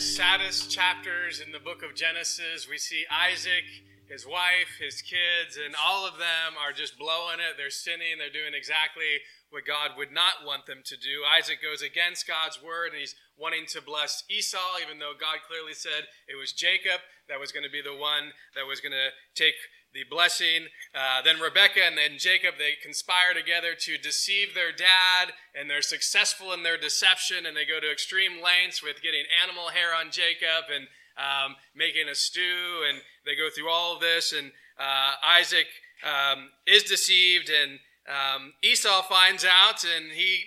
the saddest chapters in the book of Genesis. We see Isaac, his wife, his kids, and all of them are just blowing it. They're sinning. They're doing exactly what God would not want them to do. Isaac goes against God's word and he's wanting to bless Esau, even though God clearly said it was Jacob that was going to be the one that was going to take the blessing. Uh, then Rebecca and then Jacob, they conspire together to deceive their dad, and they're successful in their deception, and they go to extreme lengths with getting animal hair on Jacob and um, making a stew, and they go through all of this, and uh, Isaac um, is deceived, and um, Esau finds out, and he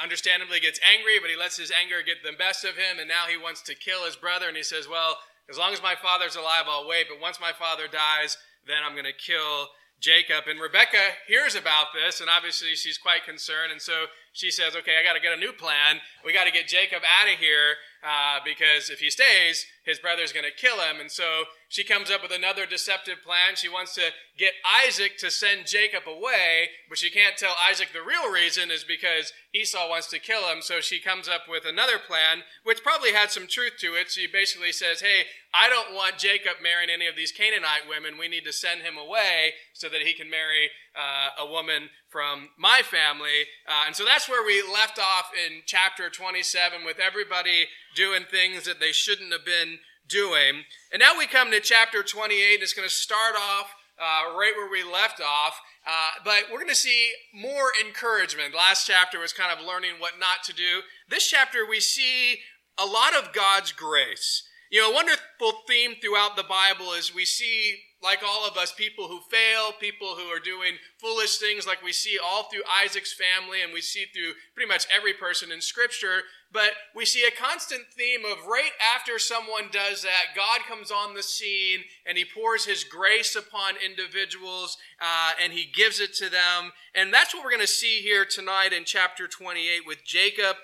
understandably gets angry, but he lets his anger get the best of him, and now he wants to kill his brother, and he says, Well, as long as my father's alive, I'll wait, but once my father dies, then I'm going to kill Jacob. And Rebecca hears about this, and obviously she's quite concerned, and so she says, Okay, I got to get a new plan. We got to get Jacob out of here uh, because if he stays, his brother's going to kill him. And so she comes up with another deceptive plan. She wants to get Isaac to send Jacob away, but she can't tell Isaac the real reason is because Esau wants to kill him. So she comes up with another plan, which probably had some truth to it. She basically says, Hey, I don't want Jacob marrying any of these Canaanite women. We need to send him away so that he can marry uh, a woman from my family. Uh, and so that's where we left off in chapter 27 with everybody doing things that they shouldn't have been doing. And now we come to chapter 28, and it's going to start off uh, right where we left off. Uh, but we're going to see more encouragement. Last chapter was kind of learning what not to do. This chapter, we see a lot of God's grace. You know, a wonderful theme throughout the Bible is we see, like all of us, people who fail, people who are doing foolish things, like we see all through Isaac's family, and we see through pretty much every person in Scripture. But we see a constant theme of right after someone does that, God comes on the scene and he pours his grace upon individuals uh, and he gives it to them. And that's what we're going to see here tonight in chapter 28 with Jacob.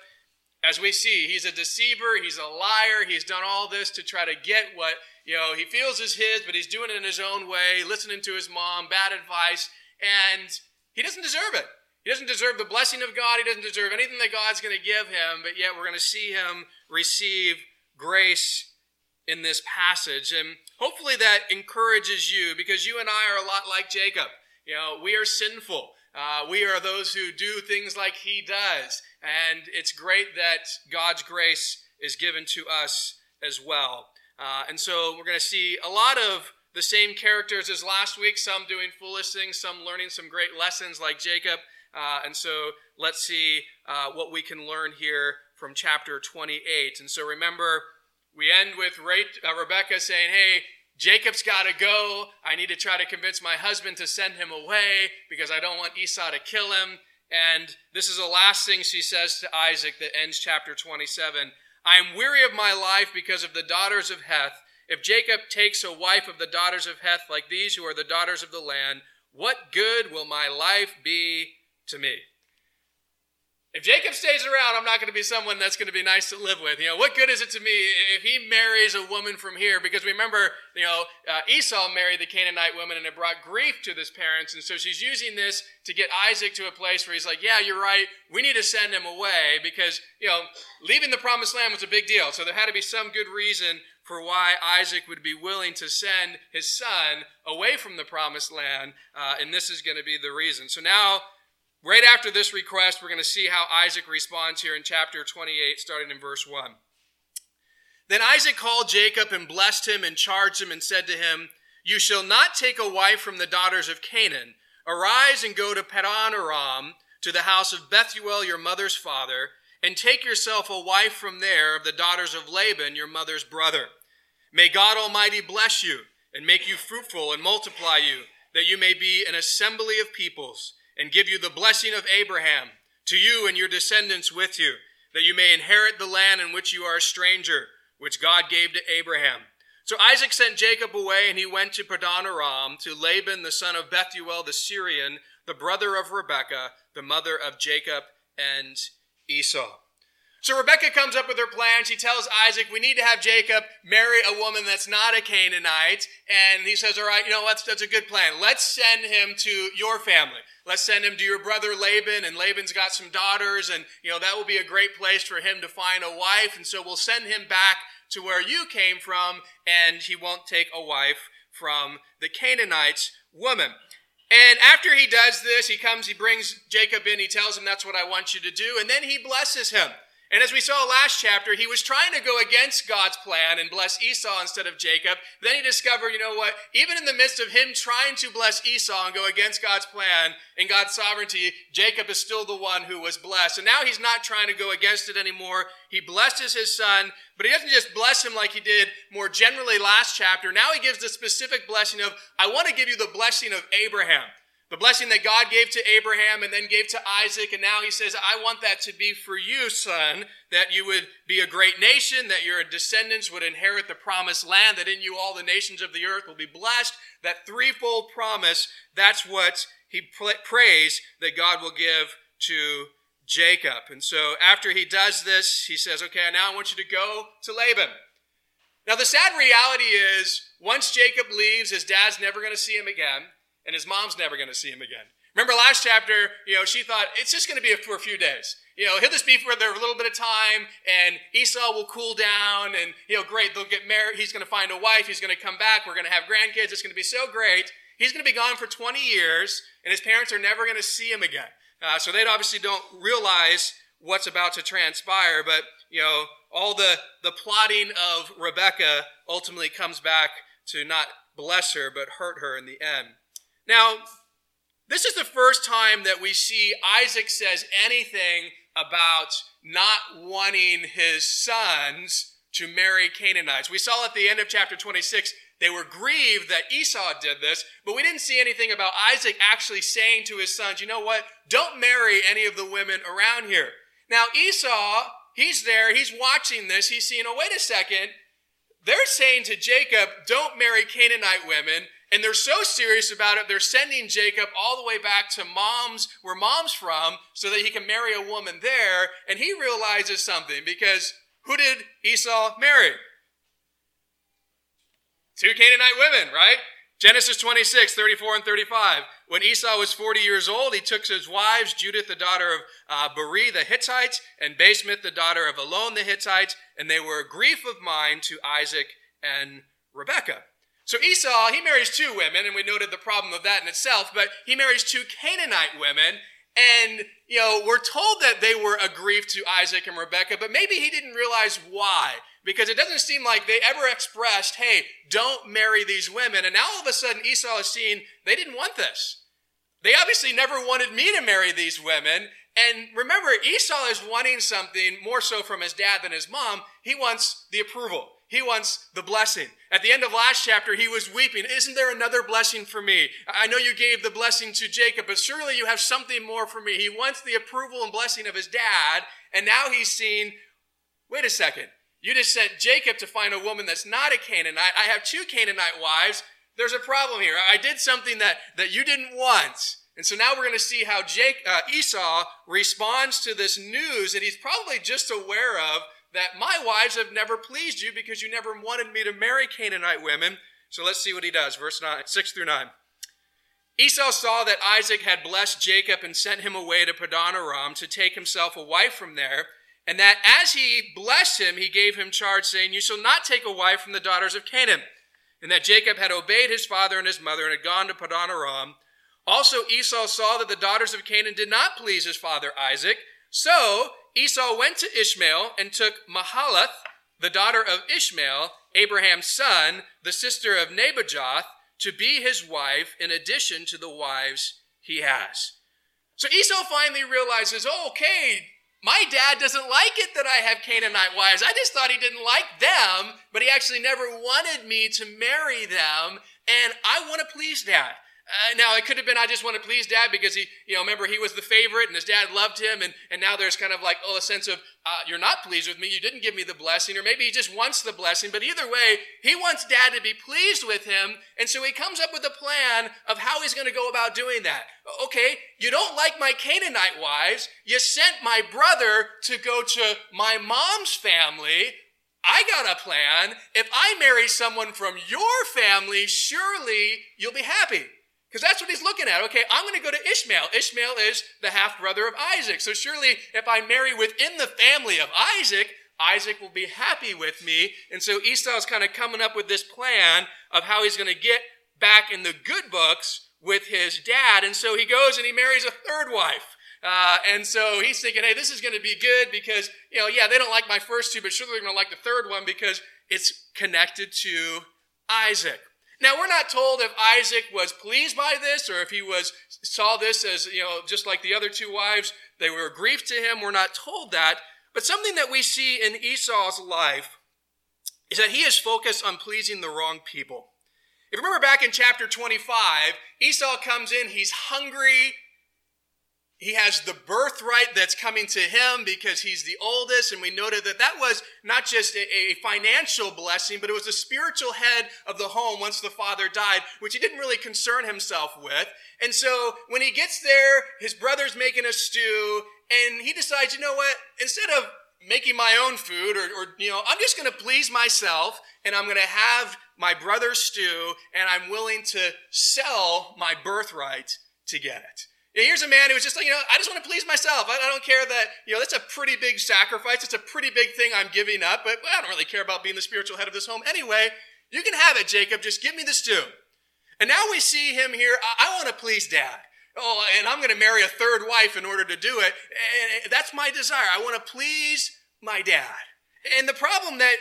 As we see, he's a deceiver, he's a liar, he's done all this to try to get what, you know, he feels is his, but he's doing it in his own way, listening to his mom, bad advice, and he doesn't deserve it. He doesn't deserve the blessing of God. He doesn't deserve anything that God's going to give him, but yet we're going to see him receive grace in this passage. And hopefully that encourages you because you and I are a lot like Jacob. You know, we are sinful. Uh, we are those who do things like he does. And it's great that God's grace is given to us as well. Uh, and so we're going to see a lot of the same characters as last week, some doing foolish things, some learning some great lessons like Jacob. Uh, and so let's see uh, what we can learn here from chapter 28. And so remember, we end with uh, Rebecca saying, Hey, Jacob's got to go. I need to try to convince my husband to send him away because I don't want Esau to kill him. And this is the last thing she says to Isaac that ends chapter 27. I am weary of my life because of the daughters of Heth. If Jacob takes a wife of the daughters of Heth like these who are the daughters of the land, what good will my life be to me. If Jacob stays around, I'm not going to be someone that's going to be nice to live with. You know, what good is it to me if he marries a woman from here? Because remember, you know, uh, Esau married the Canaanite woman and it brought grief to his parents. And so she's using this to get Isaac to a place where he's like, yeah, you're right. We need to send him away because, you know, leaving the promised land was a big deal. So there had to be some good reason for why Isaac would be willing to send his son away from the promised land. Uh, and this is going to be the reason. So now, Right after this request, we're going to see how Isaac responds here in chapter 28, starting in verse 1. Then Isaac called Jacob and blessed him and charged him and said to him, You shall not take a wife from the daughters of Canaan. Arise and go to Paddan Aram. to the house of Bethuel, your mother's father, and take yourself a wife from there of the daughters of Laban, your mother's brother. May God Almighty bless you and make you fruitful and multiply you, that you may be an assembly of peoples, and give you the blessing of Abraham, to you and your descendants with you, that you may inherit the land in which you are a stranger, which God gave to Abraham. So Isaac sent Jacob away, and he went to Padan Aram to Laban the son of Bethuel the Syrian, the brother of Rebekah, the mother of Jacob and Esau. So Rebecca comes up with her plan. She tells Isaac, we need to have Jacob marry a woman that's not a Canaanite. And he says, all right, you know, that's, that's a good plan. Let's send him to your family. Let's send him to your brother Laban. And Laban's got some daughters. And, you know, that will be a great place for him to find a wife. And so we'll send him back to where you came from. And he won't take a wife from the Canaanites woman. And after he does this, he comes, he brings Jacob in, he tells him, That's what I want you to do. And then he blesses him. And as we saw last chapter, he was trying to go against God's plan and bless Esau instead of Jacob. Then he discovered, you know what? Even in the midst of him trying to bless Esau and go against God's plan and God's sovereignty, Jacob is still the one who was blessed. And now he's not trying to go against it anymore. He blesses his son, but he doesn't just bless him like he did more generally last chapter. Now he gives the specific blessing of, I want to give you the blessing of Abraham. The blessing that God gave to Abraham and then gave to Isaac, and now he says, I want that to be for you, son, that you would be a great nation, that your descendants would inherit the promised land, that in you all the nations of the earth will be blessed. That threefold promise, that's what he prays that God will give to Jacob. And so after he does this, he says, Okay, now I want you to go to Laban. Now, the sad reality is, once Jacob leaves, his dad's never going to see him again and his mom's never going to see him again. Remember last chapter, you know, she thought it's just going to be for a few days. You know, he'll just be for there a little bit of time, and Esau will cool down, and you know, great, they'll get married. He's going to find a wife. He's going to come back. We're going to have grandkids. It's going to be so great. He's going to be gone for 20 years, and his parents are never going to see him again. Uh, so they obviously don't realize what's about to transpire. But you know, all the the plotting of Rebecca ultimately comes back to not bless her, but hurt her in the end. Now, this is the first time that we see Isaac says anything about not wanting his sons to marry Canaanites. We saw at the end of chapter 26, they were grieved that Esau did this, but we didn't see anything about Isaac actually saying to his sons, you know what? Don't marry any of the women around here. Now, Esau, he's there, he's watching this, he's seeing, oh, wait a second. They're saying to Jacob, don't marry Canaanite women. And they're so serious about it, they're sending Jacob all the way back to mom's, where mom's from, so that he can marry a woman there. And he realizes something because who did Esau marry? Two Canaanite women, right? Genesis 26, 34 and 35. When Esau was 40 years old, he took his wives, Judith, the daughter of uh, the Hittite, and Basemath, the daughter of Elon the Hittite, and they were a grief of mind to Isaac and Rebekah. So Esau, he marries two women, and we noted the problem of that in itself, but he marries two Canaanite women, and, you know, we're told that they were a grief to Isaac and Rebekah, but maybe he didn't realize why. Because it doesn't seem like they ever expressed, hey, don't marry these women. And now all of a sudden Esau is seeing they didn't want this. They obviously never wanted me to marry these women. And remember, Esau is wanting something more so from his dad than his mom. He wants the approval. He wants the blessing. At the end of last chapter, he was weeping. Isn't there another blessing for me? I know you gave the blessing to Jacob, but surely you have something more for me. He wants the approval and blessing of his dad, and now he's seeing, wait a second. You just sent Jacob to find a woman that's not a Canaanite. I have two Canaanite wives. There's a problem here. I did something that, that you didn't want. And so now we're going to see how Jake, uh, Esau responds to this news that he's probably just aware of that my wives have never pleased you because you never wanted me to marry Canaanite women. So let's see what he does. Verse 9, 6 through 9. Esau saw that Isaac had blessed Jacob and sent him away to Padan Aram to take himself a wife from there, and that as he blessed him, he gave him charge, saying, You shall not take a wife from the daughters of Canaan. And that Jacob had obeyed his father and his mother and had gone to Padan Aram. Also Esau saw that the daughters of Canaan did not please his father Isaac, so Esau went to Ishmael and took Mahalath, the daughter of Ishmael, Abraham's son, the sister of Nebajoth, to be his wife in addition to the wives he has. So Esau finally realizes, oh, okay, my dad doesn't like it that I have Canaanite wives. I just thought he didn't like them, but he actually never wanted me to marry them, and I want to please dad. Uh, now it could have been I just want to please dad because he, you know, remember he was the favorite and his dad loved him, and and now there's kind of like oh a sense of uh, you're not pleased with me, you didn't give me the blessing, or maybe he just wants the blessing. But either way, he wants dad to be pleased with him, and so he comes up with a plan of how he's going to go about doing that. Okay, you don't like my Canaanite wives, you sent my brother to go to my mom's family. I got a plan. If I marry someone from your family, surely you'll be happy. Because that's what he's looking at. Okay, I'm going to go to Ishmael. Ishmael is the half brother of Isaac. So surely if I marry within the family of Isaac, Isaac will be happy with me. And so Esau's kind of coming up with this plan of how he's going to get back in the good books with his dad. And so he goes and he marries a third wife. Uh, and so he's thinking, hey, this is going to be good because, you know, yeah, they don't like my first two, but surely they're going to like the third one because it's connected to Isaac. Now we're not told if Isaac was pleased by this or if he was saw this as, you know, just like the other two wives, they were grief to him. We're not told that. But something that we see in Esau's life is that he is focused on pleasing the wrong people. If you remember back in chapter 25, Esau comes in, he's hungry, he has the birthright that's coming to him because he's the oldest. And we noted that that was not just a, financial blessing, but it was the spiritual head of the home once the father died, which he didn't really concern himself with. And so when he gets there, his brother's making a stew, and he decides, you know what? Instead of making my own food, or, or you know, I'm just going to please myself, and I'm going to have my brother's stew, and I'm willing to sell my birthright to get it. Here's a man who was just like, you know, I just want to please myself. I, don't care that, you know, that's a pretty big sacrifice. It's a pretty big thing I'm giving up, but I don't really care about being the spiritual head of this home. Anyway, you can have it, Jacob. Just give me the stew. And now we see him here. I, I want to please dad. Oh, and I'm going to marry a third wife in order to do it. And that's my desire. I want to please my dad. And the problem that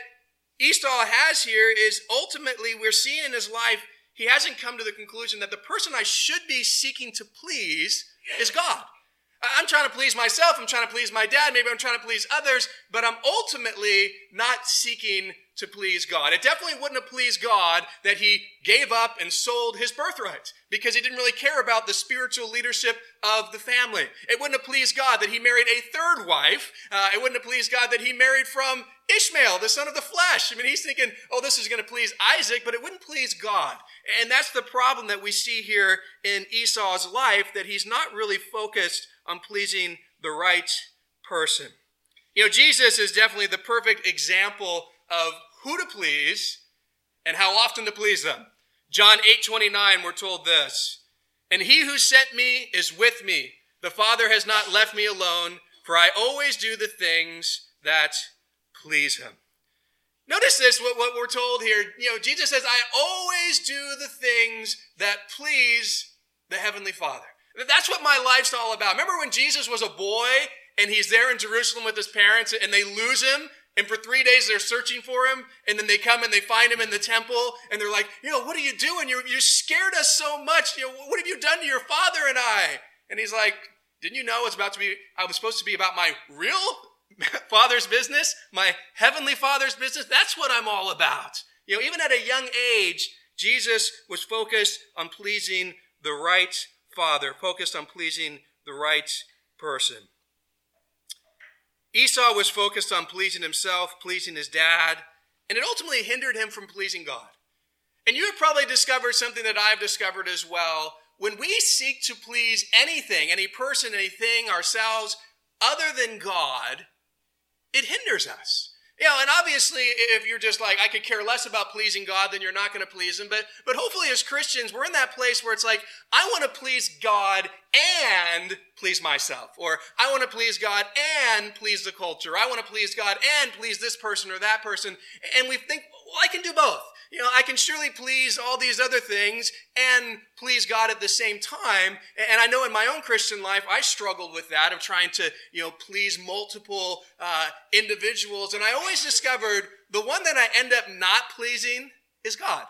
Esau has here is ultimately we're seeing in his life he hasn't come to the conclusion that the person I should be seeking to please is God. I'm trying to please myself, I'm trying to please my dad, maybe I'm trying to please others, but I'm ultimately not seeking to please God. It definitely wouldn't have pleased God that he gave up and sold his birthright because he didn't really care about the spiritual leadership of the family. It wouldn't have pleased God that he married a third wife. Uh, it wouldn't have pleased God that he married from Ishmael, the son of the flesh. I mean, he's thinking, oh, this is going to please Isaac, but it wouldn't please God. And that's the problem that we see here in Esau's life, that he's not really focused on pleasing the right person. You know, Jesus is definitely the perfect example of who to please and how often to please them. John 8 29, we're told this And he who sent me is with me. The Father has not left me alone, for I always do the things that please him. Notice this, what, what we're told here. You know, Jesus says, I always do the things that please the Heavenly Father. That's what my life's all about. Remember when Jesus was a boy and he's there in Jerusalem with his parents and they lose him? And for three days they're searching for him, and then they come and they find him in the temple, and they're like, you know, what are you doing? You you scared us so much. You know, what have you done to your father and I? And he's like, didn't you know it's about to be? I was supposed to be about my real father's business, my heavenly father's business. That's what I'm all about. You know, even at a young age, Jesus was focused on pleasing the right father, focused on pleasing the right person. Esau was focused on pleasing himself, pleasing his dad, and it ultimately hindered him from pleasing God. And you have probably discovered something that I've discovered as well. When we seek to please anything, any person, anything, ourselves, other than God, it hinders us. You know, and obviously, if you're just like, I could care less about pleasing God, then you're not going to please Him. But, but hopefully, as Christians, we're in that place where it's like, I want to please God and please myself. Or I want to please God and please the culture. I want to please God and please this person or that person. And we think, well, I can do both you know, I can surely please all these other things and please God at the same time. And I know in my own Christian life, I struggled with that of trying to, you know, please multiple uh, individuals. And I always discovered the one that I end up not pleasing is God.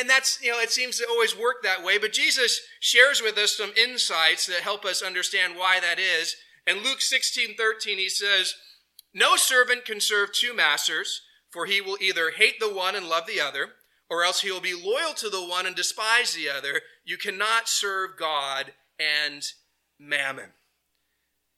And that's, you know, it seems to always work that way. But Jesus shares with us some insights that help us understand why that is. In Luke 16 13, he says, No servant can serve two masters, for he will either hate the one and love the other, or else he will be loyal to the one and despise the other. You cannot serve God and mammon.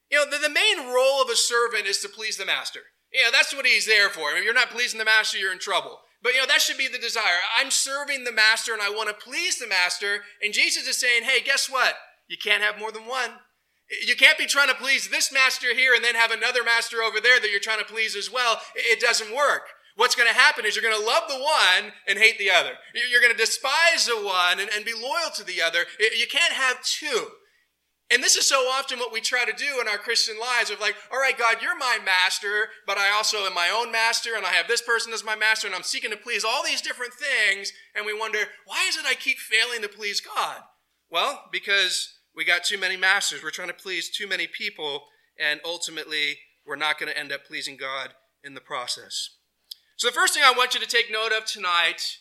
You know, the, the main role of a servant is to please the master. You know, that's what he's there for. If you're not pleasing the master, you're in trouble. But you know, that should be the desire. I'm serving the master and I want to please the master. And Jesus is saying, hey, guess what? You can't have more than one. You can't be trying to please this master here and then have another master over there that you're trying to please as well. It doesn't work. What's going to happen is you're going to love the one and hate the other. You're going to despise the one and, and be loyal to the other. You can't have two. And this is so often what we try to do in our Christian lives of like, all right, God, you're my master, but I also am my own master, and I have this person as my master, and I'm seeking to please all these different things. And we wonder, why is it I keep failing to please God? Well, because we got too many masters. We're trying to please too many people, and ultimately, we're not going to end up pleasing God in the process. So, the first thing I want you to take note of tonight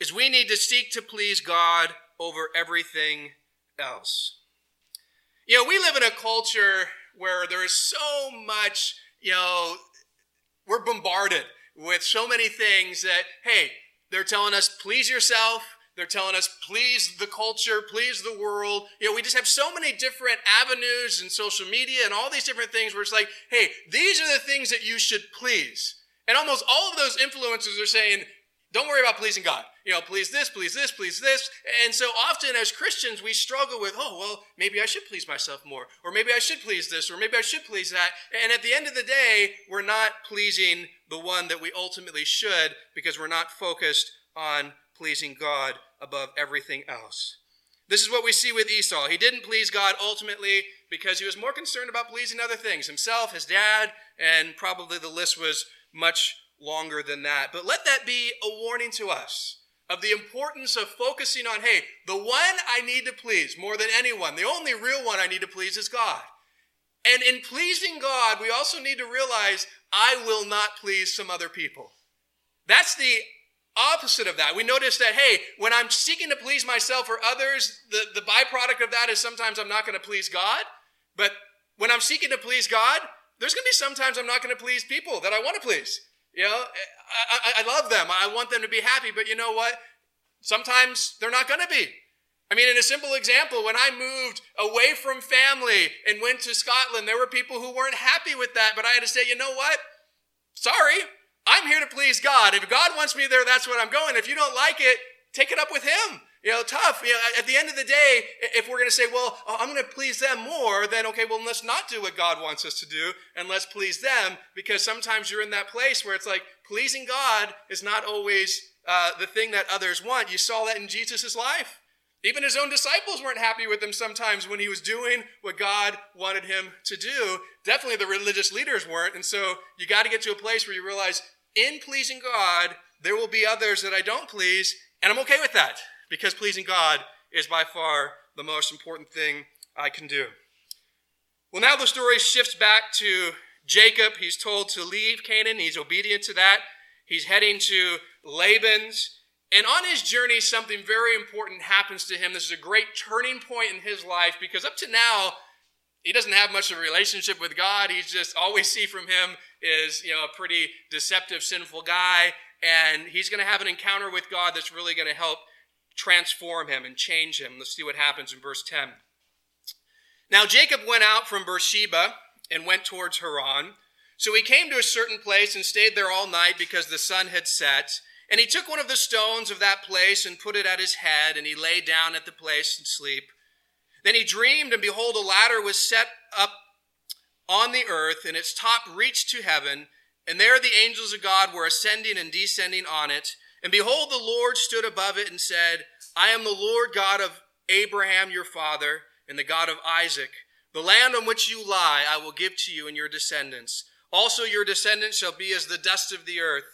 is we need to seek to please God over everything else. You know, we live in a culture where there is so much, you know, we're bombarded with so many things that, hey, they're telling us, please yourself. They're telling us, please the culture, please the world. You know, we just have so many different avenues and social media and all these different things where it's like, hey, these are the things that you should please. And almost all of those influencers are saying, don't worry about pleasing God. You know, please this, please this, please this. And so often as Christians, we struggle with, oh, well, maybe I should please myself more. Or maybe I should please this. Or maybe I should please that. And at the end of the day, we're not pleasing the one that we ultimately should because we're not focused on pleasing God above everything else. This is what we see with Esau. He didn't please God ultimately because he was more concerned about pleasing other things himself, his dad, and probably the list was much longer than that. But let that be a warning to us of the importance of focusing on, hey, the one I need to please more than anyone, the only real one I need to please is God. And in pleasing God, we also need to realize I will not please some other people. That's the opposite of that. We notice that, hey, when I'm seeking to please myself or others, the, the byproduct of that is sometimes I'm not going to please God. But when I'm seeking to please God, there's going to be sometimes I'm not going to please people that I want to please. You know, I, I, I love them. I want them to be happy, but you know what? Sometimes they're not going to be. I mean, in a simple example, when I moved away from family and went to Scotland, there were people who weren't happy with that, but I had to say, you know what? Sorry, I'm here to please God. If God wants me there, that's what I'm going. If you don't like it, take it up with Him. You know, tough. You know, at the end of the day, if we're going to say, well, uh, I'm going to please them more, then okay, well, let's not do what God wants us to do and let's please them because sometimes you're in that place where it's like pleasing God is not always uh, the thing that others want. You saw that in Jesus' life. Even his own disciples weren't happy with him sometimes when he was doing what God wanted him to do. Definitely the religious leaders weren't. And so you got to get to a place where you realize in pleasing God, there will be others that I don't please, and I'm okay with that because pleasing God is by far the most important thing I can do. Well, now the story shifts back to Jacob. He's told to leave Canaan. He's obedient to that. He's heading to Laban's. And on his journey, something very important happens to him. This is a great turning point in his life because up to now, he doesn't have much of a relationship with God. He's just all we see from him is, you know, a pretty deceptive, sinful guy. And he's going to have an encounter with God that's really going to help transform him and change him. Let's see what happens in verse 10. Now Jacob went out from Beersheba and went towards Haran. So he came to a certain place and stayed there all night because the sun had set. And he took one of the stones of that place and put it at his head, and he lay down at the place and sleep. Then he dreamed, and behold, a ladder was set up on the earth, and its top reached to heaven. And there the angels of God were ascending and descending on it. And behold, the Lord stood above it and said, I am the Lord God of Abraham your father, and the God of Isaac. The land on which you lie I will give to you and your descendants. Also your descendants shall be as the dust of the earth.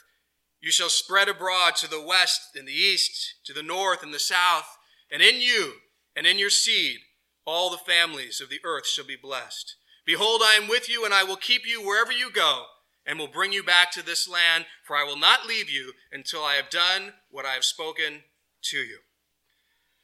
You shall spread abroad to the west and the east, to the north and the south, and in you and in your seed all the families of the earth shall be blessed. Behold, I am with you, and I will keep you wherever you go, and will bring you back to this land, for I will not leave you until I have done what I have spoken to you.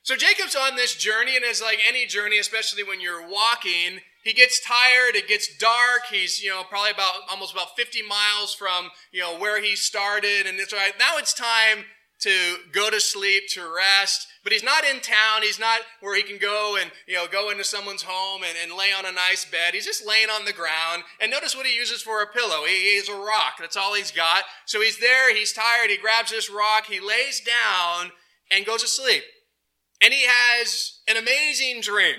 So Jacob's on this journey, and as like any journey, especially when you're walking, he gets tired, it gets dark, he's, you know, probably about almost about 50 miles from, you know, where he started, and it's right, now it's time to go to sleep, to rest. But he's not in town. He's not where he can go and, you know, go into someone's home and, and lay on a nice bed. He's just laying on the ground. And notice what he uses for a pillow. He, he's a rock. That's all he's got. So he's there. He's tired. He grabs this rock. He lays down and goes to sleep. And he has an amazing dream.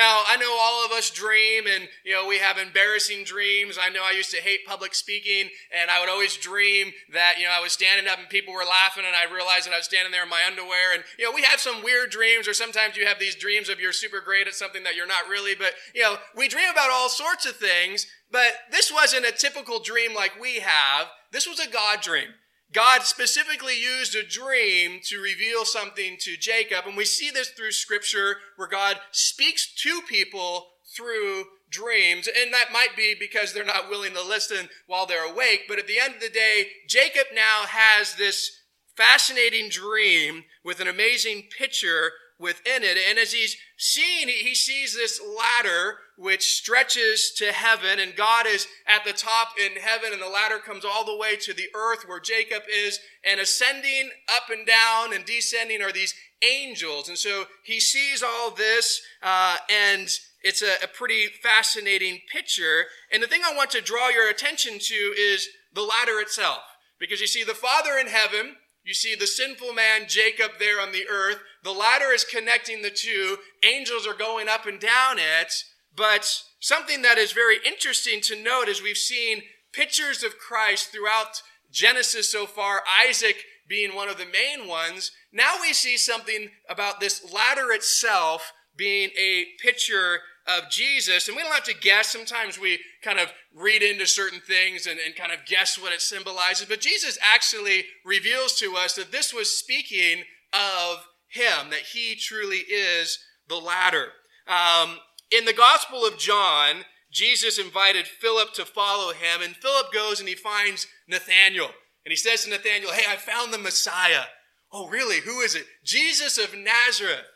Now, I know all of us dream and, you know, we have embarrassing dreams. I know I used to hate public speaking and I would always dream that, you know, I was standing up and people were laughing and I realized that I was standing there in my underwear. And, you know, we have some weird dreams or sometimes you have these dreams of you're super great at something that you're not really. But, you know, we dream about all sorts of things, but this wasn't a typical dream like we have. This was a God dream. God specifically used a dream to reveal something to Jacob. And we see this through scripture where God speaks to people through dreams. And that might be because they're not willing to listen while they're awake. But at the end of the day, Jacob now has this fascinating dream with an amazing picture within it. And as he's seeing, he sees this ladder which stretches to heaven, and God is at the top in heaven, and the ladder comes all the way to the earth where Jacob is, and ascending up and down and descending are these angels. And so he sees all this, uh, and it's a, a pretty fascinating picture. And the thing I want to draw your attention to is the ladder itself. Because you see, the Father in heaven, you see the sinful man Jacob there on the earth, the ladder is connecting the two. Angels are going up and down it. But something that is very interesting to note is we've seen pictures of Christ throughout Genesis so far, Isaac being one of the main ones. Now we see something about this ladder itself being a picture of Jesus. And we don't have to guess. Sometimes we kind of read into certain things and, and kind of guess what it symbolizes. But Jesus actually reveals to us that this was speaking of him, that he truly is the ladder. Um, in the Gospel of John, Jesus invited Philip to follow him, and Philip goes and he finds Nathanael. And he says to Nathanael, Hey, I found the Messiah. Oh, really? Who is it? Jesus of Nazareth.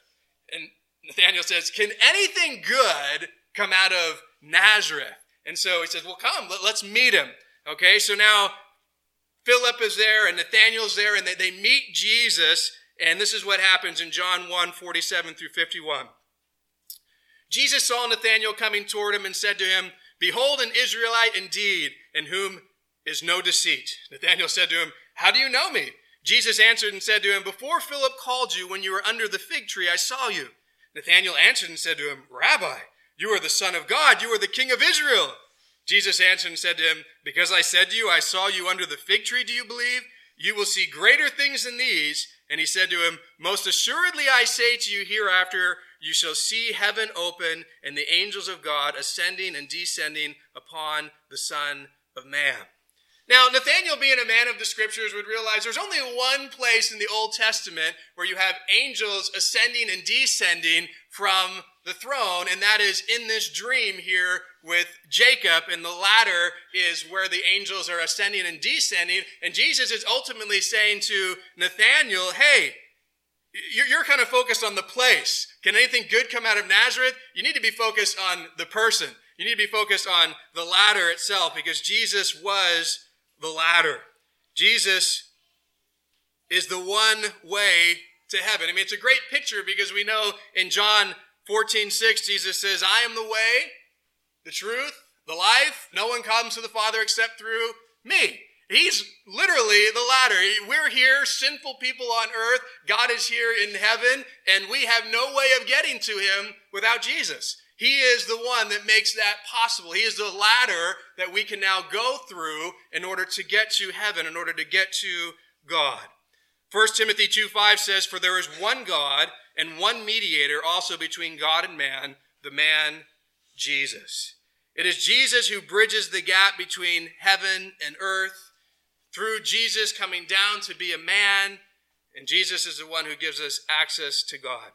And Nathanael says, Can anything good come out of Nazareth? And so he says, Well, come, let, us meet him. Okay, so now Philip is there and Nathanael's there, and they, they meet Jesus. And this is what happens in John 1 47 through 51. Jesus saw Nathanael coming toward him and said to him, Behold, an Israelite indeed, in whom is no deceit. Nathanael said to him, How do you know me? Jesus answered and said to him, Before Philip called you when you were under the fig tree, I saw you. Nathanael answered and said to him, Rabbi, you are the Son of God, you are the King of Israel. Jesus answered and said to him, Because I said to you, I saw you under the fig tree, do you believe? You will see greater things than these. And he said to him, Most assuredly I say to you, hereafter you shall see heaven open and the angels of God ascending and descending upon the Son of Man. Now, Nathanael, being a man of the scriptures, would realize there's only one place in the Old Testament where you have angels ascending and descending from the throne, and that is in this dream here with Jacob, and the ladder is where the angels are ascending and descending. And Jesus is ultimately saying to Nathanael, Hey, you're kind of focused on the place. Can anything good come out of Nazareth? You need to be focused on the person. You need to be focused on the ladder itself because Jesus was the ladder. Jesus is the one way to heaven. I mean, it's a great picture because we know in John 14, 6, Jesus says, I am the way, the truth, the life. No one comes to the Father except through me. He's literally the ladder. We're here, sinful people on earth. God is here in heaven, and we have no way of getting to him without Jesus. He is the one that makes that possible. He is the ladder that we can now go through in order to get to heaven, in order to get to God. 1 Timothy 2 5 says, For there is one God and one mediator also between God and man, the man Jesus. It is Jesus who bridges the gap between heaven and earth through Jesus coming down to be a man, and Jesus is the one who gives us access to God.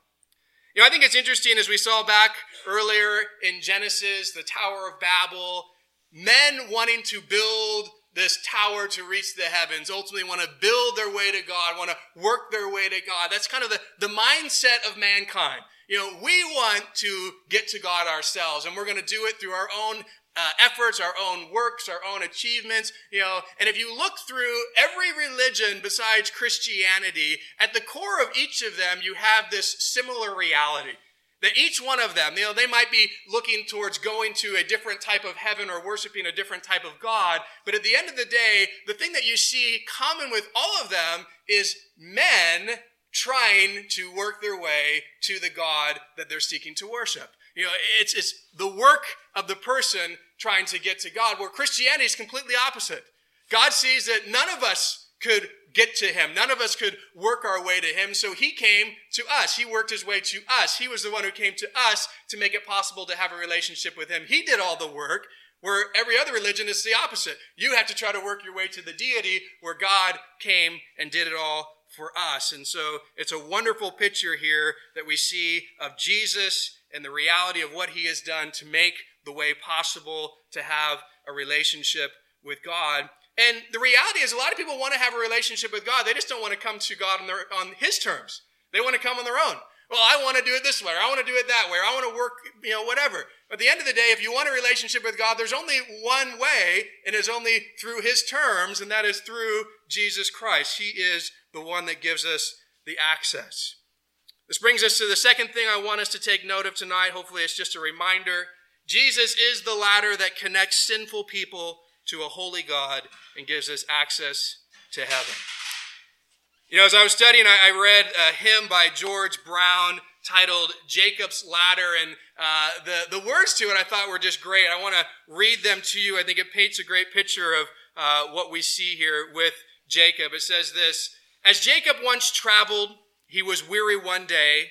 You know, I think it's interesting as we saw back earlier in Genesis, the Tower of Babel, men wanting to build this tower to reach the heavens, ultimately want to build their way to God, want to work their way to God. That's kind of the, the mindset of mankind. You know, we want to get to God ourselves, and we're going to do it through our own uh, efforts, our own works, our own achievements, you know. And if you look through every religion besides Christianity, at the core of each of them, you have this similar reality. That each one of them, you know, they might be looking towards going to a different type of heaven or worshiping a different type of God, but at the end of the day, the thing that you see common with all of them is men trying to work their way to the God that they're seeking to worship. You know, it's, it's the work of the person trying to get to God, where Christianity is completely opposite. God sees that none of us could get to him. None of us could work our way to him. So he came to us. He worked his way to us. He was the one who came to us to make it possible to have a relationship with him. He did all the work, where every other religion is the opposite. You have to try to work your way to the deity, where God came and did it all for us. And so it's a wonderful picture here that we see of Jesus and the reality of what he has done to make the way possible to have a relationship with God. And the reality is, a lot of people want to have a relationship with God. They just don't want to come to God on, their, on His terms. They want to come on their own. Well, I want to do it this way, or I want to do it that way, or I want to work, you know, whatever. But at the end of the day, if you want a relationship with God, there's only one way, and it's only through His terms, and that is through Jesus Christ. He is the one that gives us the access. This brings us to the second thing I want us to take note of tonight. Hopefully, it's just a reminder. Jesus is the ladder that connects sinful people to a holy God and gives us access to heaven. You know, as I was studying, I, read a hymn by George Brown titled Jacob's Ladder, and uh, the, the words to it I thought were just great. I want to read them to you. I think it paints a great picture of uh, what we see here with Jacob. It says this As Jacob once traveled, he was weary one day.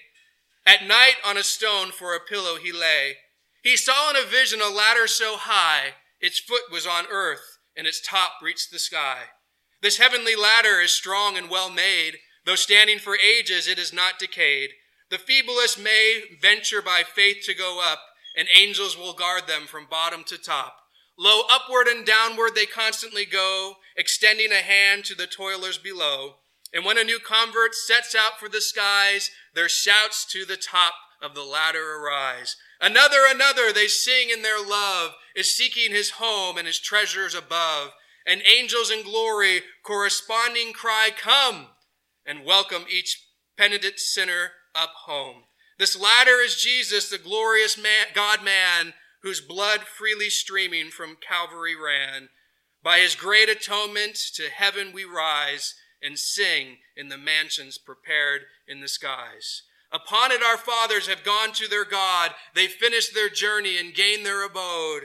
At night on a stone for a pillow he lay. He saw in a vision a ladder so high its foot was on earth, and its top reached the sky. This heavenly ladder is strong and well made. Though standing for ages, it is not decayed. The feeblest may venture by faith to go up, and angels will guard them from bottom to top. Lo, upward and downward they constantly go, extending a hand to the toilers below. And when a new convert sets out for the skies, their shouts to the top of the ladder arise. Another, another, they sing in their love, is seeking his home and his treasures above. And angels in glory corresponding cry, Come, and welcome each penitent sinner up home. This latter is Jesus, the glorious God man, whose blood freely streaming from Calvary ran. By his great atonement to heaven we rise and sing in the mansions prepared in the skies. Upon it our fathers have gone to their God. They finished their journey and gained their abode.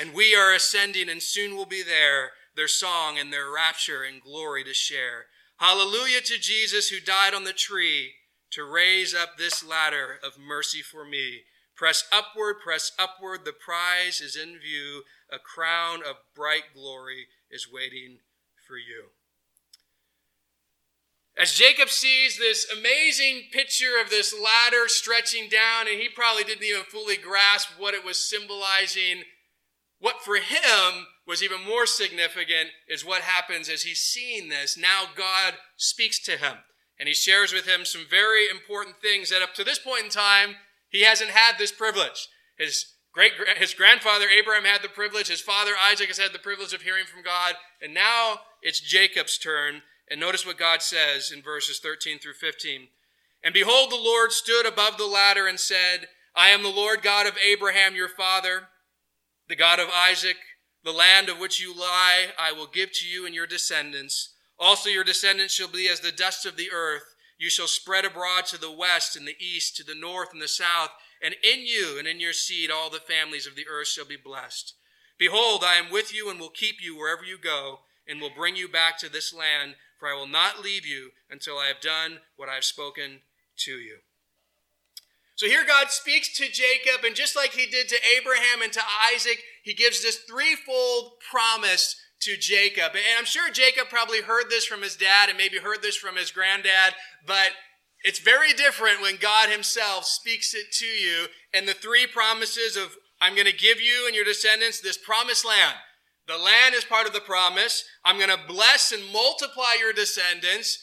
And we are ascending and soon will be there, their song and their rapture and glory to share. Hallelujah to Jesus who died on the tree to raise up this ladder of mercy for me. Press upward, press upward, the prize is in view. A crown of bright glory is waiting for you. As Jacob sees this amazing picture of this ladder stretching down, and he probably didn't even fully grasp what it was symbolizing, what for him was even more significant is what happens as he's seeing this. Now God speaks to him, and he shares with him some very important things that up to this point in time, he hasn't had this privilege. His great his grandfather Abraham had the privilege, his father Isaac has had the privilege of hearing from God, and now it's Jacob's turn and notice what God says in verses 13 through 15. And behold, the Lord stood above the ladder and said, I am the Lord God of Abraham your father, the God of Isaac. The land of which you lie I will give to you and your descendants. Also your descendants shall be as the dust of the earth. You shall spread abroad to the west and the east, to the north and the south, and in you and in your seed all the families of the earth shall be blessed. Behold, I am with you and will keep you wherever you go, and will bring you back to this land for I will not leave you until I have done what I have spoken to you. So here God speaks to Jacob, and just like he did to Abraham and to Isaac, he gives this threefold promise to Jacob. And I'm sure Jacob probably heard this from his dad and maybe heard this from his granddad, but it's very different when God himself speaks it to you. And the three promises of, I'm going to give you and your descendants this promised land The land is part of the promise. I'm going to bless and multiply your descendants.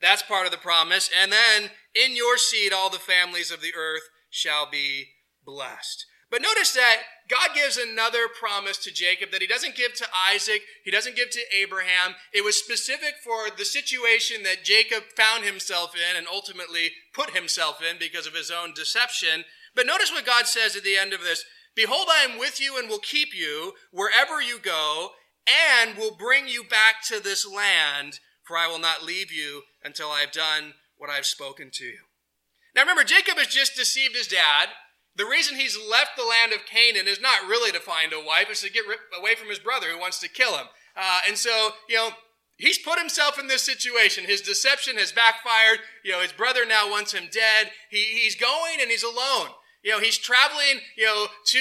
That's part of the promise. And then in your seed, all the families of the earth shall be blessed. But notice that God gives another promise to Jacob that he doesn't give to Isaac, he doesn't give to Abraham. It was specific for the situation that Jacob found himself in and ultimately put himself in because of his own deception. But notice what God says at the end of this Behold, I am with you and will keep you wherever you go, and will bring you back to this land, for I will not leave you until I have done what I have spoken to you. Now remember, Jacob has just deceived his dad. The reason he's left the land of Canaan is not really to find a wife, it's to get away from his brother who wants to kill him. Uh, and so, you know, he's put himself in this situation. His deception has backfired. You know, his brother now wants him dead. He, he's going and he's alone. You know, he's traveling, you know, to,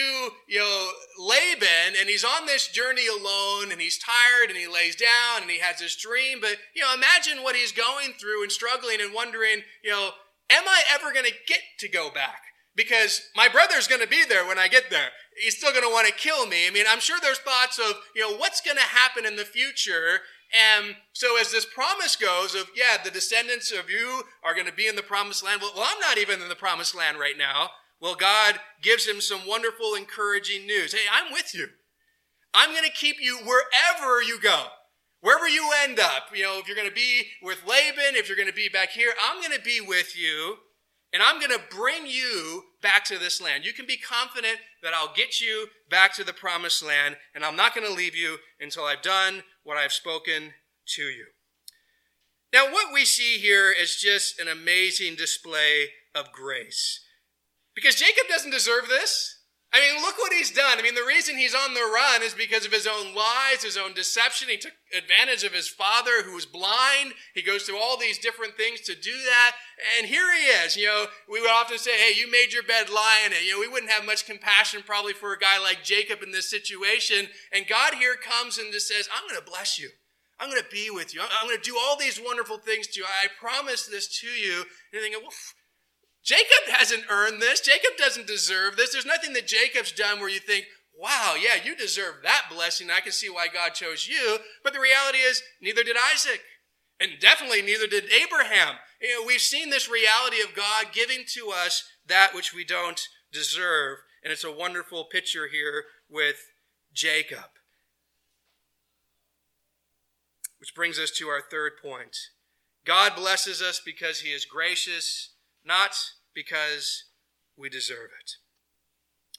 you know, Laban and he's on this journey alone and he's tired and he lays down and he has this dream. But, you know, imagine what he's going through and struggling and wondering, you know, am I ever going to get to go back? Because my brother's going to be there when I get there. He's still going to want to kill me. I mean, I'm sure there's thoughts of, you know, what's going to happen in the future and so, as this promise goes, of yeah, the descendants of you are going to be in the promised land. Well, well, I'm not even in the promised land right now. Well, God gives him some wonderful, encouraging news. Hey, I'm with you. I'm going to keep you wherever you go, wherever you end up. You know, if you're going to be with Laban, if you're going to be back here, I'm going to be with you. And I'm going to bring you back to this land. You can be confident that I'll get you back to the promised land, and I'm not going to leave you until I've done what I've spoken to you. Now, what we see here is just an amazing display of grace. Because Jacob doesn't deserve this. I mean, look what he's done. I mean, the reason he's on the run is because of his own lies, his own deception. He took advantage of his father who was blind. He goes through all these different things to do that. And here he is. You know, we would often say, hey, you made your bed, lie in it. You know, we wouldn't have much compassion probably for a guy like Jacob in this situation. And God here comes and just says, I'm going to bless you. I'm going to be with you. I'm going to do all these wonderful things to you. I promise this to you. And you're thinking, well, Jacob hasn't earned this. Jacob doesn't deserve this. There's nothing that Jacob's done where you think, wow, yeah, you deserve that blessing. I can see why God chose you. But the reality is, neither did Isaac. And definitely neither did Abraham. You know, we've seen this reality of God giving to us that which we don't deserve. And it's a wonderful picture here with Jacob. Which brings us to our third point. God blesses us because he is gracious not because we deserve it.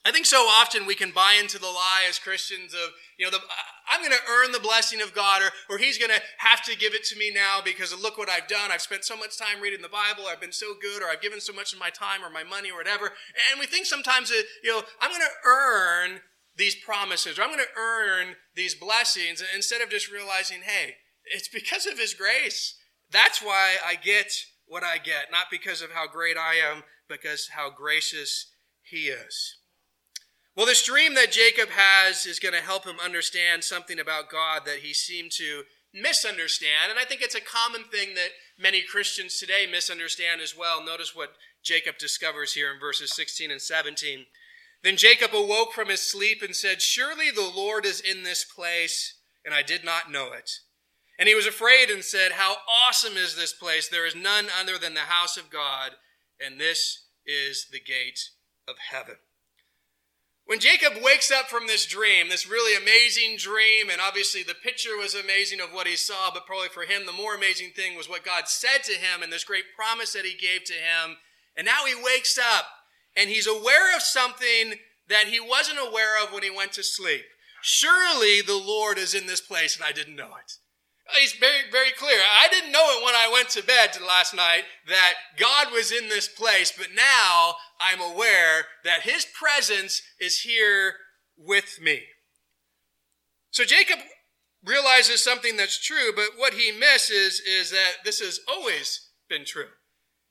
I think so often we can buy into the lie as Christians of, you know, the, I'm going to earn the blessing of God, or, or He's going to have to give it to me now because look what I've done. I've spent so much time reading the Bible, I've been so good, or I've given so much of my time or my money or whatever. And we think sometimes that, you know, I'm going to earn these promises, or I'm going to earn these blessings, instead of just realizing, hey, it's because of His grace. That's why I get what I get, not because of how great I am, because how gracious he is. Well, this dream that Jacob has is going to help him understand something about God that he seemed to misunderstand. And I think it's a common thing that many Christians today misunderstand as well. Notice what Jacob discovers here in verses 16 and 17. Then Jacob awoke from his sleep and said, Surely the Lord is in this place, and I did not know it. And he was afraid and said, How awesome is this place! There is none other than the house of God, and this is the gate of heaven. When Jacob wakes up from this dream, this really amazing dream, and obviously the picture was amazing of what he saw, but probably for him, the more amazing thing was what God said to him and this great promise that he gave to him. And now he wakes up and he's aware of something that he wasn't aware of when he went to sleep. Surely the Lord is in this place, and I didn't know it. Oh, he's very, very clear. I didn't know it when I went to bed last night that God was in this place, but now I'm aware that His presence is here with me. So Jacob realizes something that's true, but what he misses is that this has always been true.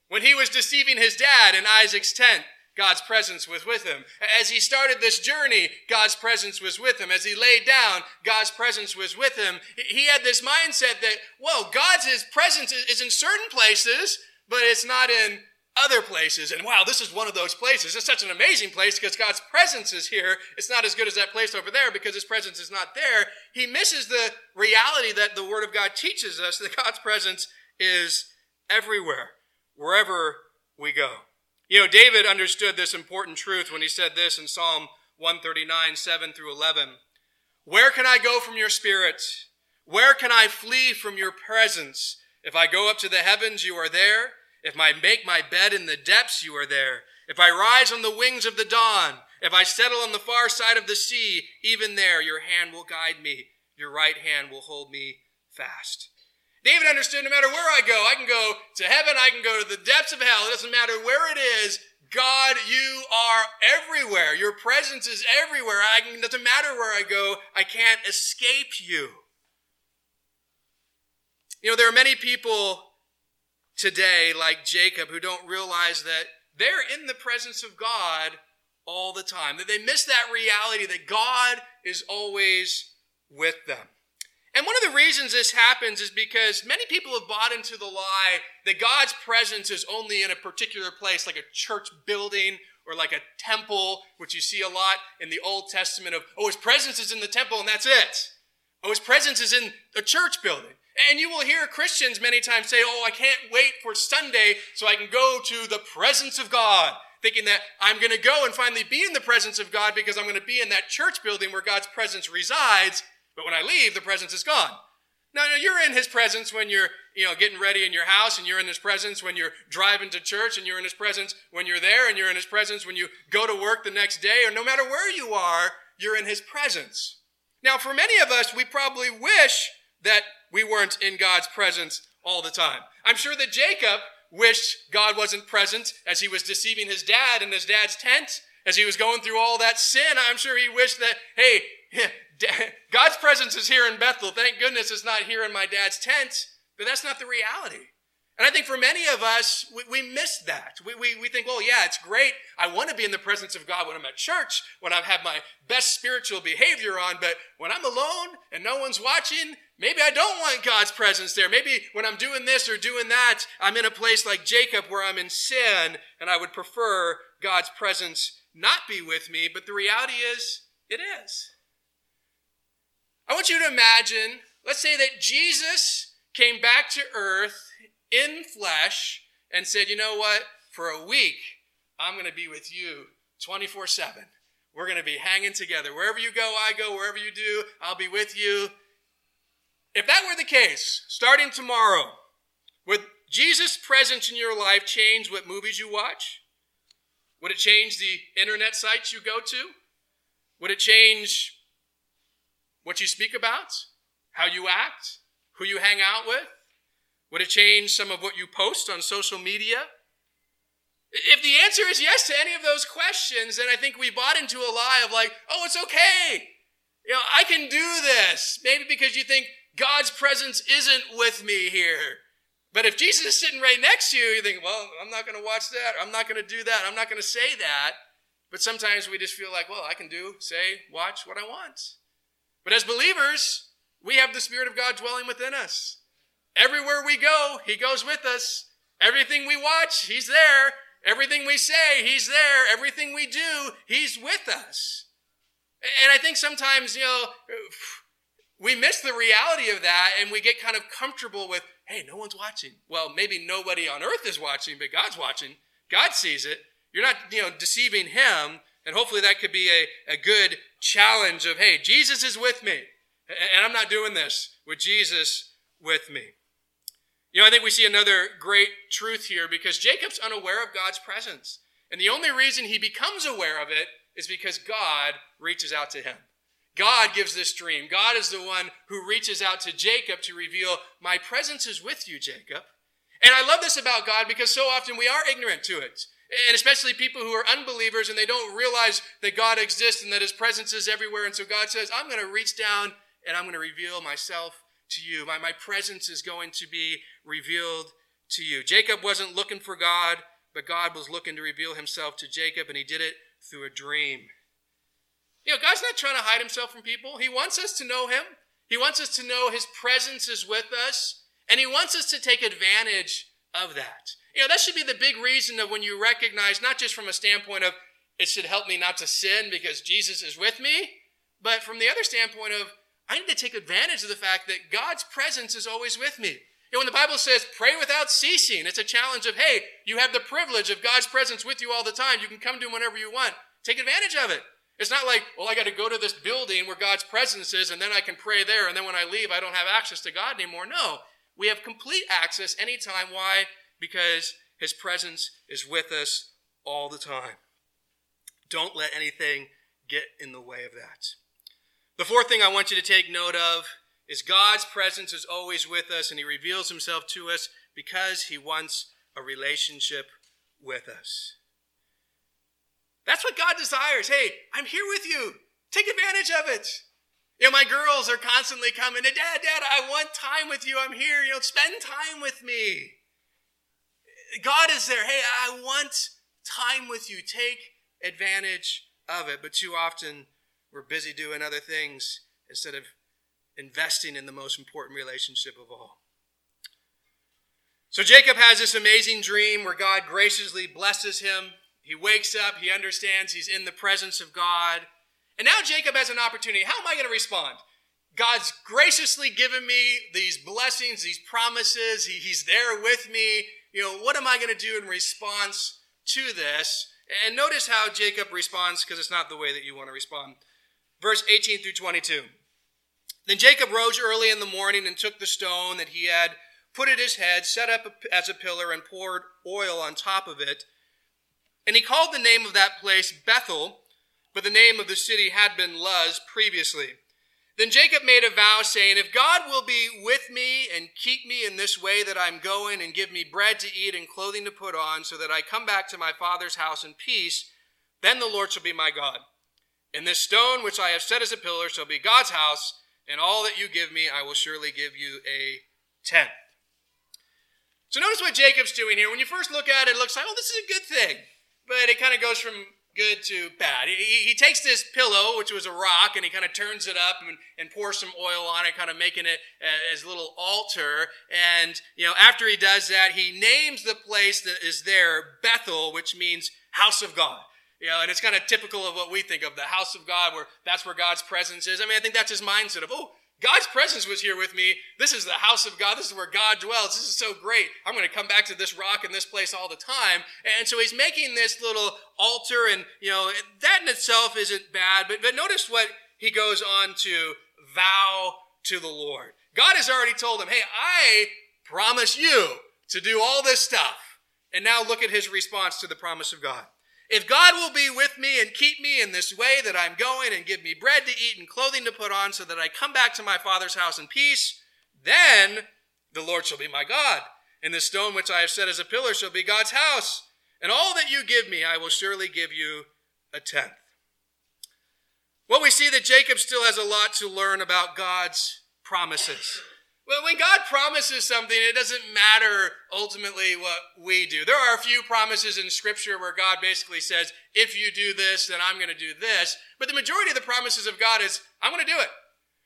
When he was deceiving his dad in Isaac's tent, God's presence was with him. As he started this journey, God's presence was with him. As he laid down, God's presence was with him. He had this mindset that, well, God's his presence is in certain places, but it's not in other places. And wow, this is one of those places. It's such an amazing place because God's presence is here. It's not as good as that place over there because his presence is not there. He misses the reality that the Word of God teaches us that God's presence is everywhere, wherever we go. You know, David understood this important truth when he said this in Psalm 139, 7 through 11. Where can I go from your spirit? Where can I flee from your presence? If I go up to the heavens, you are there. If I make my bed in the depths, you are there. If I rise on the wings of the dawn, if I settle on the far side of the sea, even there your hand will guide me, your right hand will hold me fast. David understood no matter where I go, I can go to heaven, I can go to the depths of hell. It doesn't matter where it is. God, you are everywhere. Your presence is everywhere. I can, it doesn't matter where I go, I can't escape you. You know, there are many people today, like Jacob, who don't realize that they're in the presence of God all the time, that they miss that reality that God is always with them. And one of the reasons this happens is because many people have bought into the lie that God's presence is only in a particular place, like a church building or like a temple, which you see a lot in the Old Testament of, oh, his presence is in the temple and that's it. Oh, his presence is in a church building. And you will hear Christians many times say, Oh, I can't wait for Sunday so I can go to the presence of God, thinking that I'm going to go and finally be in the presence of God because I'm going to be in that church building where God's presence resides. But when I leave, the presence is gone. No, no, you're in his presence when you're, you know, getting ready in your house, and you're in his presence when you're driving to church, and you're in his presence when you're there, and you're in his presence when you go to work the next day, or no matter where you are, you're in his presence. Now, for many of us, we probably wish that we weren't in God's presence all the time. I'm sure that Jacob wished God wasn't present as he was deceiving his dad in his dad's tent, as he was going through all that sin. I'm sure he wished that, hey, God's presence is here in Bethel. Thank goodness it's not here in my dad's tent. But that's not the reality. And I think for many of us, we, we miss that. We, we, we think, well, yeah, it's great. I want to be in the presence of God when I'm at church, when I have my best spiritual behavior on. But when I'm alone and no one's watching, maybe I don't want God's presence there. Maybe when I'm doing this or doing that, I'm in a place like Jacob where I'm in sin and I would prefer God's presence not be with me. But the reality is, it is. I want you to imagine, let's say that Jesus came back to earth in flesh and said, you know what? For a week, I'm going to be with you 24 7. We're going to be hanging together. Wherever you go, I go. Wherever you do, I'll be with you. If that were the case, starting tomorrow, would Jesus' presence in your life change what movies you watch? Would it change the internet sites you go to? Would it change what you speak about? How you act? Who you hang out with? Would it change some of what you post on social media? If the answer is yes to any of those questions, then I think we bought into a lie of like, oh, it's okay. You know, I can do this. Maybe because you think God's presence isn't with me here. But if Jesus is sitting right next to you, you think, well, I'm not going to watch that. I'm not going to do that. I'm not going to say that. But sometimes we just feel like, well, I can do, say, watch what I want. But as believers, we have the Spirit of God dwelling within us. Everywhere we go, He goes with us. Everything we watch, He's there. Everything we say, He's there. Everything we do, He's with us. And I think sometimes, you know, we miss the reality of that and we get kind of comfortable with, hey, no one's watching. Well, maybe nobody on earth is watching, but God's watching. God sees it. You're not, you know, deceiving Him. And hopefully that could be a, a good challenge of, hey, Jesus is with me. And I'm not doing this with Jesus with me. You know, I think we see another great truth here because Jacob's unaware of God's presence. And the only reason he becomes aware of it is because God reaches out to him. God gives this dream. God is the one who reaches out to Jacob to reveal, My presence is with you, Jacob. And I love this about God because so often we are ignorant to it. And especially people who are unbelievers and they don't realize that God exists and that his presence is everywhere. And so God says, I'm going to reach down and I'm going to reveal myself to you. My, my presence is going to be revealed to you. Jacob wasn't looking for God, but God was looking to reveal himself to Jacob, and he did it through a dream. You know, God's not trying to hide himself from people. He wants us to know him. He wants us to know his presence is with us, and he wants us to take advantage of that. You know, that should be the big reason of when you recognize, not just from a standpoint of it should help me not to sin because Jesus is with me, but from the other standpoint of I need to take advantage of the fact that God's presence is always with me. You know, when the Bible says pray without ceasing, it's a challenge of, hey, you have the privilege of God's presence with you all the time. You can come to Him whenever you want. Take advantage of it. It's not like, well, I got to go to this building where God's presence is and then I can pray there and then when I leave, I don't have access to God anymore. No, we have complete access anytime. Why? Because His presence is with us all the time. Don't let anything get in the way of that. The fourth thing I want you to take note of is God's presence is always with us and He reveals Himself to us because He wants a relationship with us. That's what God desires. Hey, I'm here with you. Take advantage of it. You know, my girls are constantly coming Dad, Dad, I want time with you. I'm here. You know, spend time with me. God is there. Hey, I want time with you. Take advantage of it. But too often, we're busy doing other things instead of investing in the most important relationship of all. So Jacob has this amazing dream where God graciously blesses him he wakes up, he understands he's in the presence of God. And now Jacob has an opportunity. How am I going to respond? God's graciously given me these blessings, these promises. He, he's there with me. You know, what am I going to do in response to this? And notice how Jacob responds because it's not the way that you want to respond. Verse 18 through 22. Then Jacob rose early in the morning and took the stone that he had put at his head, set up as a pillar, and poured oil on top of it. And he called the name of that place Bethel, but the name of the city had been Luz previously. Then Jacob made a vow, saying, If God will be with me and keep me in this way that I'm going, and give me bread to eat and clothing to put on, so that I come back to my father's house in peace, then the Lord shall be my God. And this stone which I have set as a pillar shall be God's house, and all that you give me I will surely give you a tenth. So notice what Jacob's doing here. When you first look at it, it looks like, oh, this is a good thing but it kind of goes from good to bad. He, he, takes this pillow, which was a rock, and he kind of turns it up and, and pours some oil on it, kind of making it as a little altar. And, you know, after he does that, he names the place that is there Bethel, which means house of God. You know, and it's kind of typical of what we think of the house of God, where that's where God's presence is. I mean, I think that's his mindset of, oh, God's presence was here with me. This is the house of God. This is where God dwells. This is so great. I'm going to come back to this rock and this place all the time. And so he's making this little altar, and you know that in itself isn't bad. But but notice what he goes on to vow to the Lord. God has already told him, "Hey, I promise you to do all this stuff." And now look at his response to the promise of God. If God will be with me and keep me in this way that I'm going and give me bread to eat and clothing to put on so that I come back to my father's house in peace, then the Lord shall be my God. And the stone which I have set as a pillar shall be God's house. And all that you give me, I will surely give you a tenth. Well, we see that Jacob still has a lot to learn about God's promises. Well, when God promises something, it doesn't matter ultimately what we do. There are a few promises in Scripture where God basically says, if you do this, then I'm going to do this. But the majority of the promises of God is, I'm going to do it.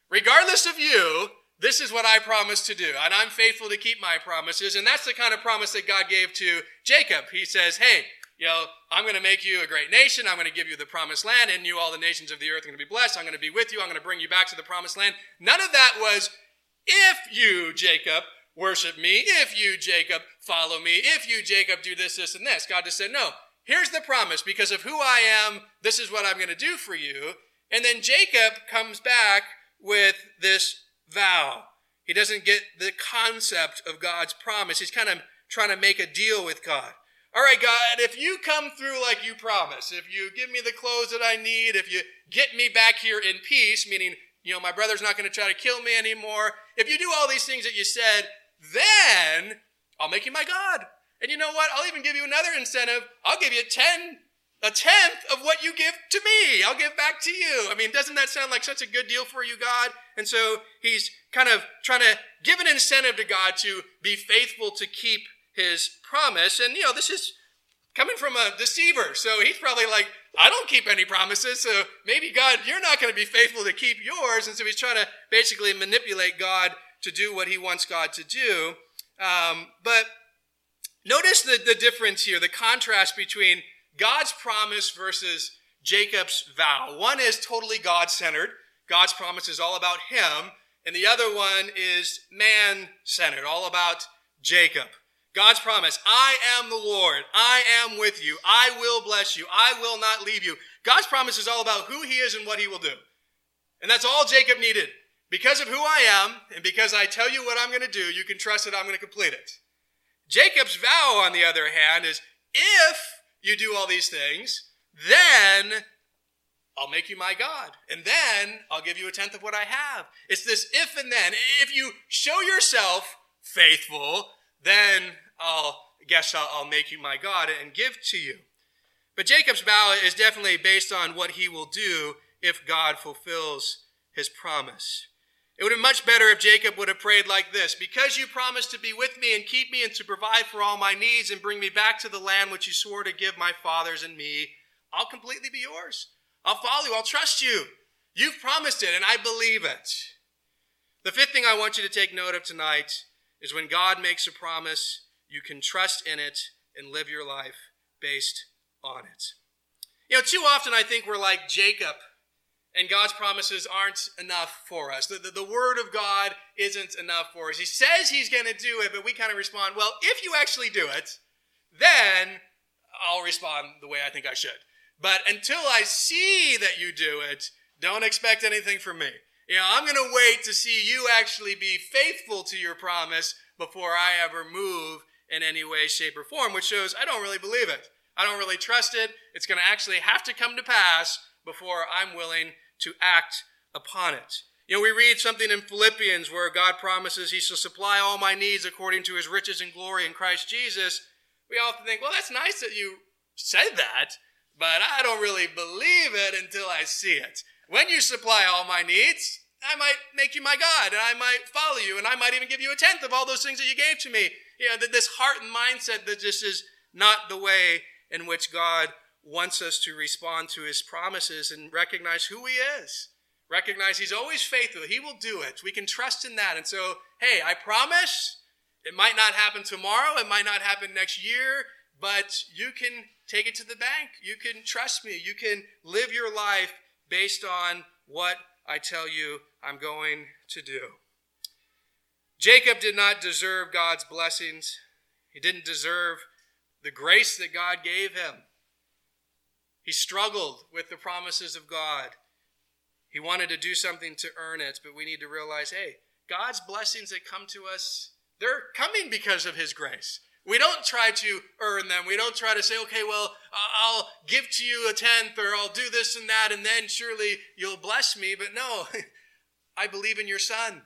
Regardless of you, this is what I promise to do. And I'm faithful to keep my promises. And that's the kind of promise that God gave to Jacob. He says, hey, you know, I'm going to make you a great nation. I'm going to give you the promised land. and you, all the nations of the earth are going to be blessed. I'm going to be with you. I'm going to bring you back to the promised land. None of that was, if you, Jacob, worship me, if you, Jacob, follow me, if you, Jacob, do this, this, and this. God just said, no, here's the promise. Because of who I am, this is what I'm going to do for you. And then Jacob comes back with this vow. He doesn't get the concept of God's promise. He's kind of trying to make a deal with God. All right, God, if you come through like you promise, if you give me the clothes that I need, if you get me back here in peace, meaning you know, my brother's not going to try to kill me anymore. If you do all these things that you said, then I'll make you my God. And you know what? I'll even give you another incentive. I'll give you 10, a tenth of what you give to me. I'll give back to you. I mean, doesn't that sound like such a good deal for you, God? And so he's kind of trying to give an incentive to God to be faithful to keep his promise. And, you know, this is coming from a deceiver. So he's probably like, I don't keep any promises, so maybe God, you're not going to be faithful to keep yours. And so he's trying to basically manipulate God to do what he wants God to do. Um, but Notice the, the difference here, the contrast between God's promise versus Jacob's vow. One is totally God centered. God's promise is all about him. And the other one is man centered, all about Jacob. God's promise, I am the Lord. I am with you. I will bless you. I will not leave you. God's promise is all about who he is and what he will do. And that's all Jacob needed. Because of who I am, and because I tell you what I'm going to do, you can trust that I'm going to complete it. Jacob's vow, on the other hand, is if you do all these things, then I'll make you my God. And then I'll give you a tenth of what I have. It's this if and then. If you show yourself faithful, then I'll guess I'll, I'll make you my God and give to you. But Jacob's vow is definitely based on what he will do if God fulfills his promise. It would have been much better if Jacob would have prayed like this Because you promised to be with me and keep me and to provide for all my needs and bring me back to the land which you swore to give my fathers and me, I'll completely be yours. I'll follow you. I'll trust you. You've promised it, and I believe it. The fifth thing I want you to take note of tonight is when God makes a promise, you can trust in it and live your life based on it. You know, too often I think we're like Jacob, and God's promises aren't enough for us. The, the, the Word of God isn't enough for us. He says He's going to do it, but we kind of respond, well, if you actually do it, then I'll respond the way I think I should. But until I see that you do it, don't expect anything from me. You know, I'm going to wait to see you actually be faithful to your promise before I ever move in any way, shape, or form, which shows I don't really believe it. I don't really trust it. It's going to actually have to come to pass before I'm willing to act upon it. You know, we read something in Philippians where God promises He shall supply all my needs according to His riches and glory in Christ Jesus. We often think, well, that's nice that you said that, but I don't really believe it until I see it. When you supply all my needs, I might make you my God and I might follow you and I might even give you a tenth of all those things that you gave to me. You know, this heart and mindset that just is not the way in which God wants us to respond to his promises and recognize who he is. Recognize he's always faithful. He will do it. We can trust in that. And so, hey, I promise it might not happen tomorrow. It might not happen next year, but you can take it to the bank. You can trust me. You can live your life based on what I tell you I'm going to do. Jacob did not deserve God's blessings. He didn't deserve the grace that God gave him. He struggled with the promises of God. He wanted to do something to earn it, but we need to realize hey, God's blessings that come to us, they're coming because of His grace. We don't try to earn them. We don't try to say, okay, well, I'll give to you a tenth or I'll do this and that, and then surely you'll bless me. But no, I believe in your son.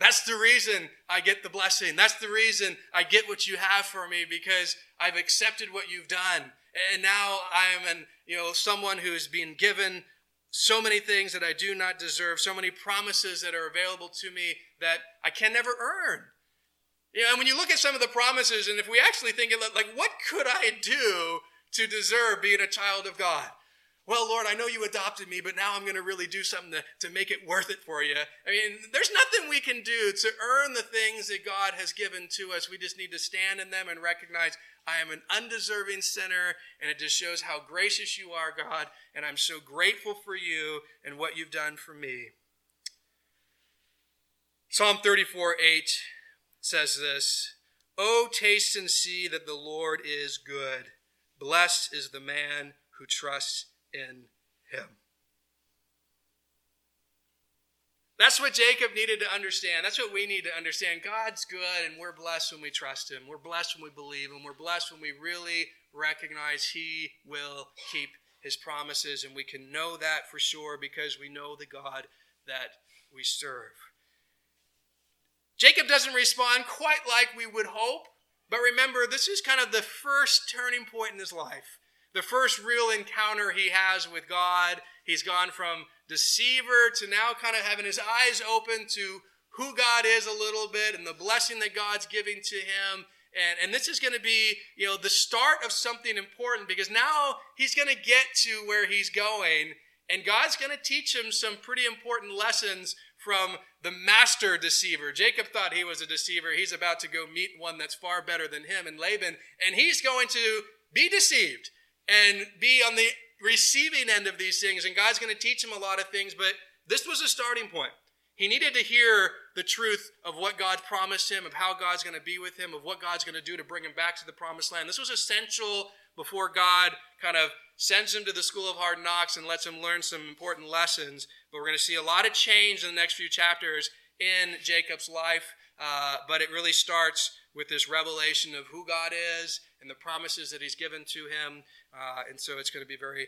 That's the reason I get the blessing. That's the reason I get what you have for me because I've accepted what you've done. And now I am an, you know, someone who's been given so many things that I do not deserve, so many promises that are available to me that I can never earn. You know, and when you look at some of the promises, and if we actually think it, like, what could I do to deserve being a child of God? Well, Lord, I know you adopted me, but now I'm going to really do something to, to make it worth it for you. I mean, there's nothing we can do to earn the things that God has given to us. We just need to stand in them and recognize I am an undeserving sinner, and it just shows how gracious you are, God, and I'm so grateful for you and what you've done for me. Psalm 34 8 says this Oh, taste and see that the Lord is good. Blessed is the man who trusts in him. That's what Jacob needed to understand. That's what we need to understand. God's good, and we're blessed when we trust Him. We're blessed when we believe Him. We're blessed when we really recognize He will keep His promises, and we can know that for sure because we know the God that we serve. Jacob doesn't respond quite like we would hope, but remember, this is kind of the first turning point in his life. The first real encounter he has with God. He's gone from deceiver to now kind of having his eyes open to who God is a little bit and the blessing that God's giving to him. And, and this is going to be, you know, the start of something important because now he's going to get to where he's going and God's going to teach him some pretty important lessons from the master deceiver. Jacob thought he was a deceiver. He's about to go meet one that's far better than him and Laban, and he's going to be deceived and be on the receiving end of these things. And God's going to teach him a lot of things, but this was a starting point. He needed to hear the truth of what God promised him, of how God's going to be with him, of what God's going to do to bring him back to the promised land. This was essential before God kind of sends him to the school of hard knocks and lets him learn some important lessons. But we're going to see a lot of change in the next few chapters in Jacob's life. Uh, but it really starts with this revelation of who God is and the promises that He's given to him. Uh, and so it's going to be very